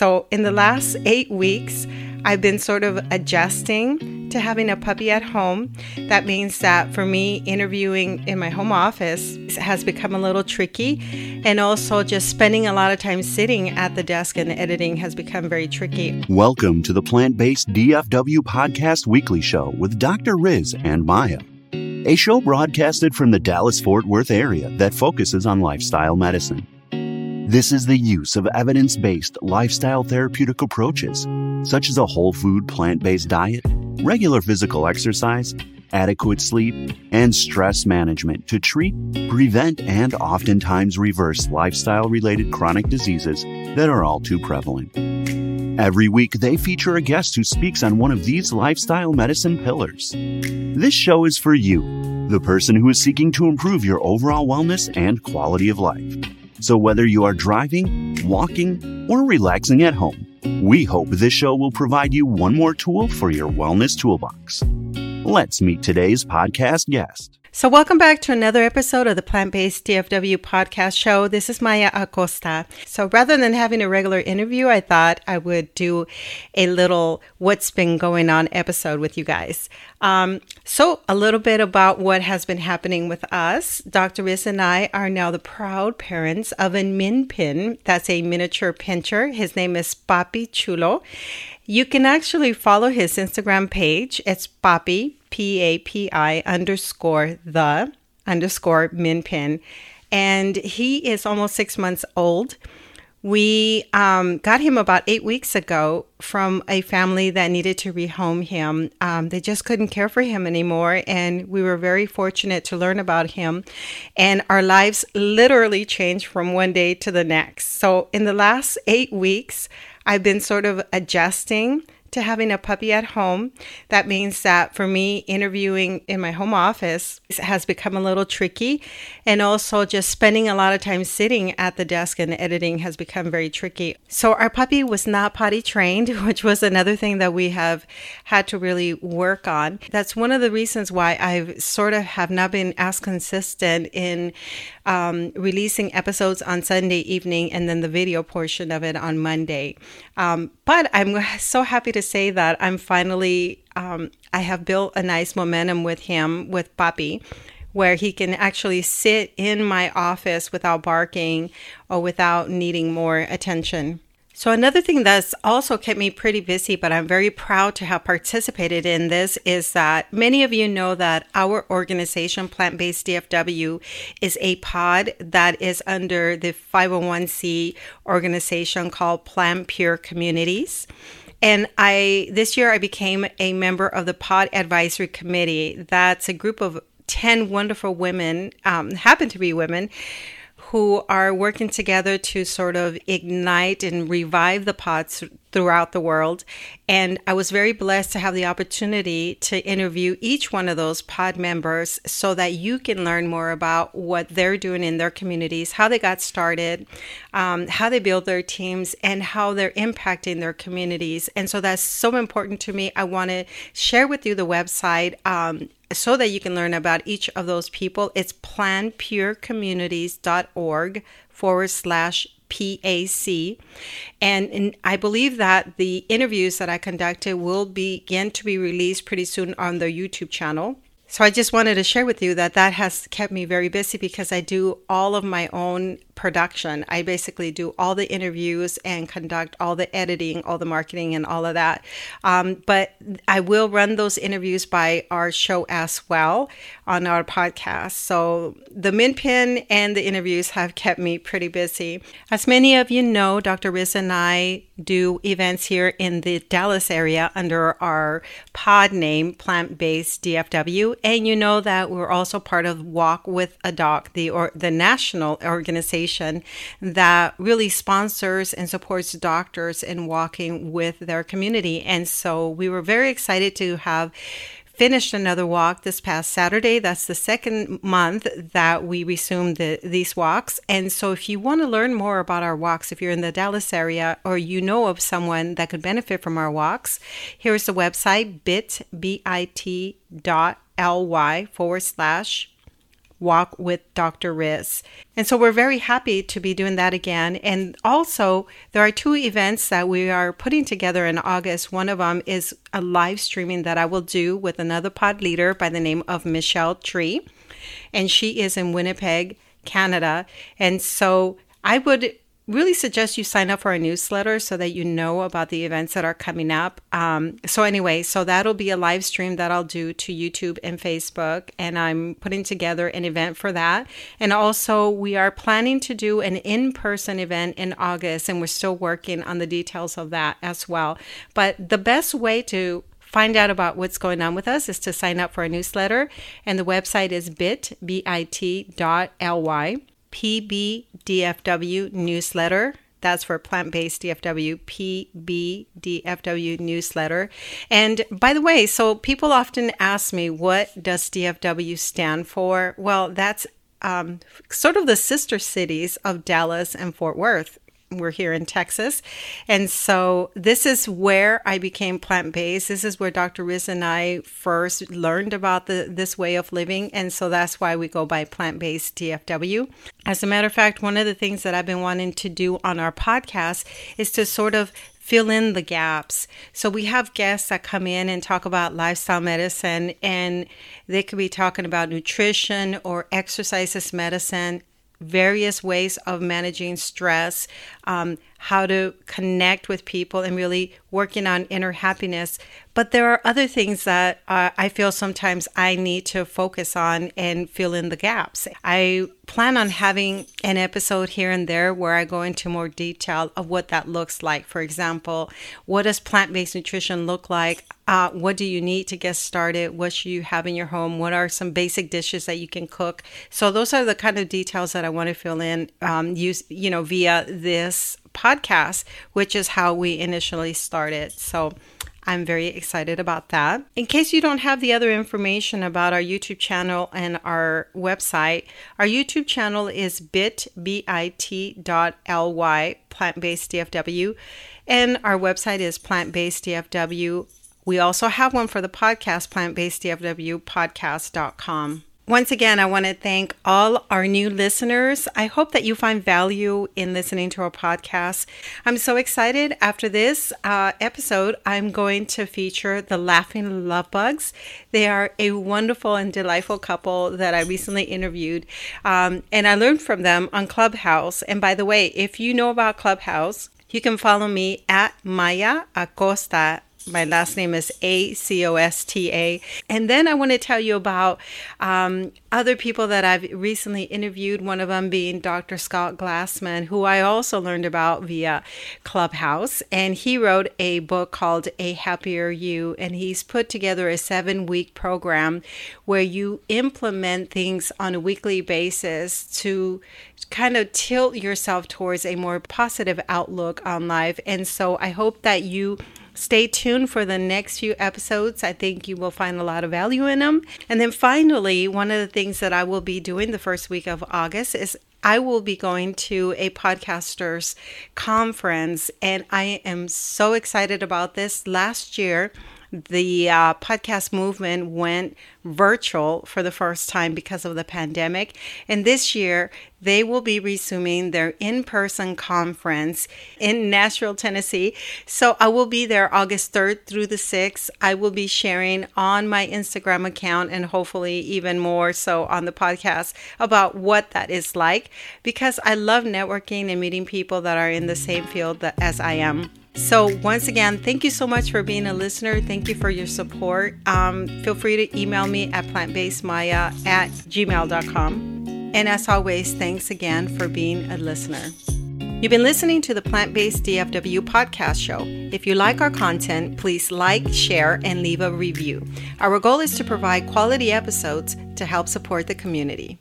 So, in the last eight weeks, I've been sort of adjusting to having a puppy at home. That means that for me, interviewing in my home office has become a little tricky. And also, just spending a lot of time sitting at the desk and editing has become very tricky. Welcome to the Plant Based DFW Podcast Weekly Show with Dr. Riz and Maya, a show broadcasted from the Dallas Fort Worth area that focuses on lifestyle medicine. This is the use of evidence based lifestyle therapeutic approaches, such as a whole food plant based diet, regular physical exercise, adequate sleep, and stress management to treat, prevent, and oftentimes reverse lifestyle related chronic diseases that are all too prevalent. Every week, they feature a guest who speaks on one of these lifestyle medicine pillars. This show is for you, the person who is seeking to improve your overall wellness and quality of life. So, whether you are driving, walking, or relaxing at home, we hope this show will provide you one more tool for your wellness toolbox. Let's meet today's podcast guest. So, welcome back to another episode of the Plant Based DFW podcast show. This is Maya Acosta. So, rather than having a regular interview, I thought I would do a little what's been going on episode with you guys. Um, so, a little bit about what has been happening with us. Dr. Riz and I are now the proud parents of a min pin. That's a miniature pinscher. His name is Papi Chulo. You can actually follow his Instagram page. It's Papi, P A P I underscore the underscore min pin. And he is almost six months old. We um, got him about eight weeks ago from a family that needed to rehome him. Um, they just couldn't care for him anymore. And we were very fortunate to learn about him. And our lives literally changed from one day to the next. So, in the last eight weeks, I've been sort of adjusting to having a puppy at home. That means that for me, interviewing in my home office has become a little tricky. And also, just spending a lot of time sitting at the desk and editing has become very tricky. So, our puppy was not potty trained, which was another thing that we have had to really work on. That's one of the reasons why I've sort of have not been as consistent in um, releasing episodes on Sunday evening and then the video portion of it on Monday. Um, but I'm so happy to say that I'm finally, um, I have built a nice momentum with him, with Papi, where he can actually sit in my office without barking or without needing more attention. So, another thing that's also kept me pretty busy, but I'm very proud to have participated in this, is that many of you know that our organization, Plant Based DFW, is a pod that is under the 501c organization called Plant Pure Communities. And I this year I became a member of the Pod Advisory Committee. That's a group of 10 wonderful women, um, happen to be women who are working together to sort of ignite and revive the pods throughout the world. And I was very blessed to have the opportunity to interview each one of those pod members so that you can learn more about what they're doing in their communities, how they got started, um, how they build their teams, and how they're impacting their communities. And so that's so important to me. I want to share with you the website. Um, so that you can learn about each of those people, it's plantpurecommunities.org forward slash PAC. And, I believe that the interviews that I conducted will begin to be released pretty soon on the YouTube channel. So I just wanted to share with you that that has kept me very busy because I do all of my own production. I basically do all the interviews and conduct all the editing, all the marketing, and all of that. Um, but I will run those interviews by our show as well on our podcast. So the Min Pin and the interviews have kept me pretty busy. As many of you know, Dr. Riz and I do events here in the Dallas area under our pod name, Plant Based DFW. And you know that we're also part of Walk with a Doc, the, or, the national organization organization that really sponsors and supports doctors in walking with their community. And so we were very excited to have finished another walk this past Saturday. That's the second month that we resumed the, these walks. And so, if you want to learn more about our walks, if you're in the Dallas area or you know of someone that could benefit from our walks, here's the website bit, B-I-T dot L-Y forward slash Walk with Dr. Riz. And so we're very happy to be doing that again. And also, there are two events that we are putting together in August. One of them is a live streaming that I will do with another pod leader by the name of Michelle Tree. And she is in Winnipeg, Canada. And so I would really suggest you sign up for our newsletter so that you know about the events that are coming up. Um, so, anyway, so that'll be a live stream that I'll do to YouTube and Facebook, and I'm putting together an event for that. And also, we are planning to do an in person event in August, and we're still working on the details of that as well. But the best way to find out about what's going on with us is to sign up for a newsletter and the website is bit bit dot ly PBDFW newsletter. That's for plant based DFW, PBDFW newsletter. And by the way, so people often ask me, what does DFW stand for? Well, that's um, sort of the sister cities of Dallas and Fort Worth we're here in Texas. And so this is where I became plant based. This is where Dr. Riz and I first learned about the, this way of living. And so that's why we go by plant based DFW. As a matter of fact, one of the things that I've been wanting to do on our podcast is to sort of fill in the gaps. So we have guests that come in and talk about lifestyle medicine and they could be talking about nutrition or exercises medicine various ways of managing stress, um, how to connect with people, and really working on inner happiness. But there are other things that uh, I feel sometimes I need to focus on and fill in the gaps. I plan on having an episode here and there where I go into more detail of what that looks like. For example, what does plant based nutrition look like? Uh, what do you need to get started? What should you have in your home? What are some basic dishes that you can cook? So those are the kind of details that I want to fill in, um, use you know via this podcast, which is how we initially started. So I'm very excited about that. In case you don't have the other information about our YouTube channel and our website, our YouTube channel is bit.ly plant-based DFW and our website is plant-based DFW. We also have one for the podcast, plant-based DFW podcast.com. Once again, I want to thank all our new listeners. I hope that you find value in listening to our podcast. I'm so excited. After this uh, episode, I'm going to feature the Laughing Love Bugs. They are a wonderful and delightful couple that I recently interviewed, um, and I learned from them on Clubhouse. And by the way, if you know about Clubhouse, you can follow me at Maya Acosta my last name is A C O S T A. And then I want to tell you about um, other people that I've recently interviewed, one of them being Dr. Scott Glassman, who I also learned about via Clubhouse. And he wrote a book called A Happier You. And he's put together a seven week program where you implement things on a weekly basis to kind of tilt yourself towards a more positive outlook on life. And so I hope that you Stay tuned for the next few episodes. I think you will find a lot of value in them. And then finally, one of the things that I will be doing the first week of August is I will be going to a podcasters conference, and I am so excited about this. Last year, the uh, podcast movement went virtual for the first time because of the pandemic. And this year, they will be resuming their in person conference in Nashville, Tennessee. So I will be there August 3rd through the 6th. I will be sharing on my Instagram account and hopefully even more so on the podcast about what that is like because I love networking and meeting people that are in the same field that, as I am. So, once again, thank you so much for being a listener. Thank you for your support. Um, feel free to email me at plantbasedmaya at gmail.com. And as always, thanks again for being a listener. You've been listening to the Plant Based DFW podcast show. If you like our content, please like, share, and leave a review. Our goal is to provide quality episodes to help support the community.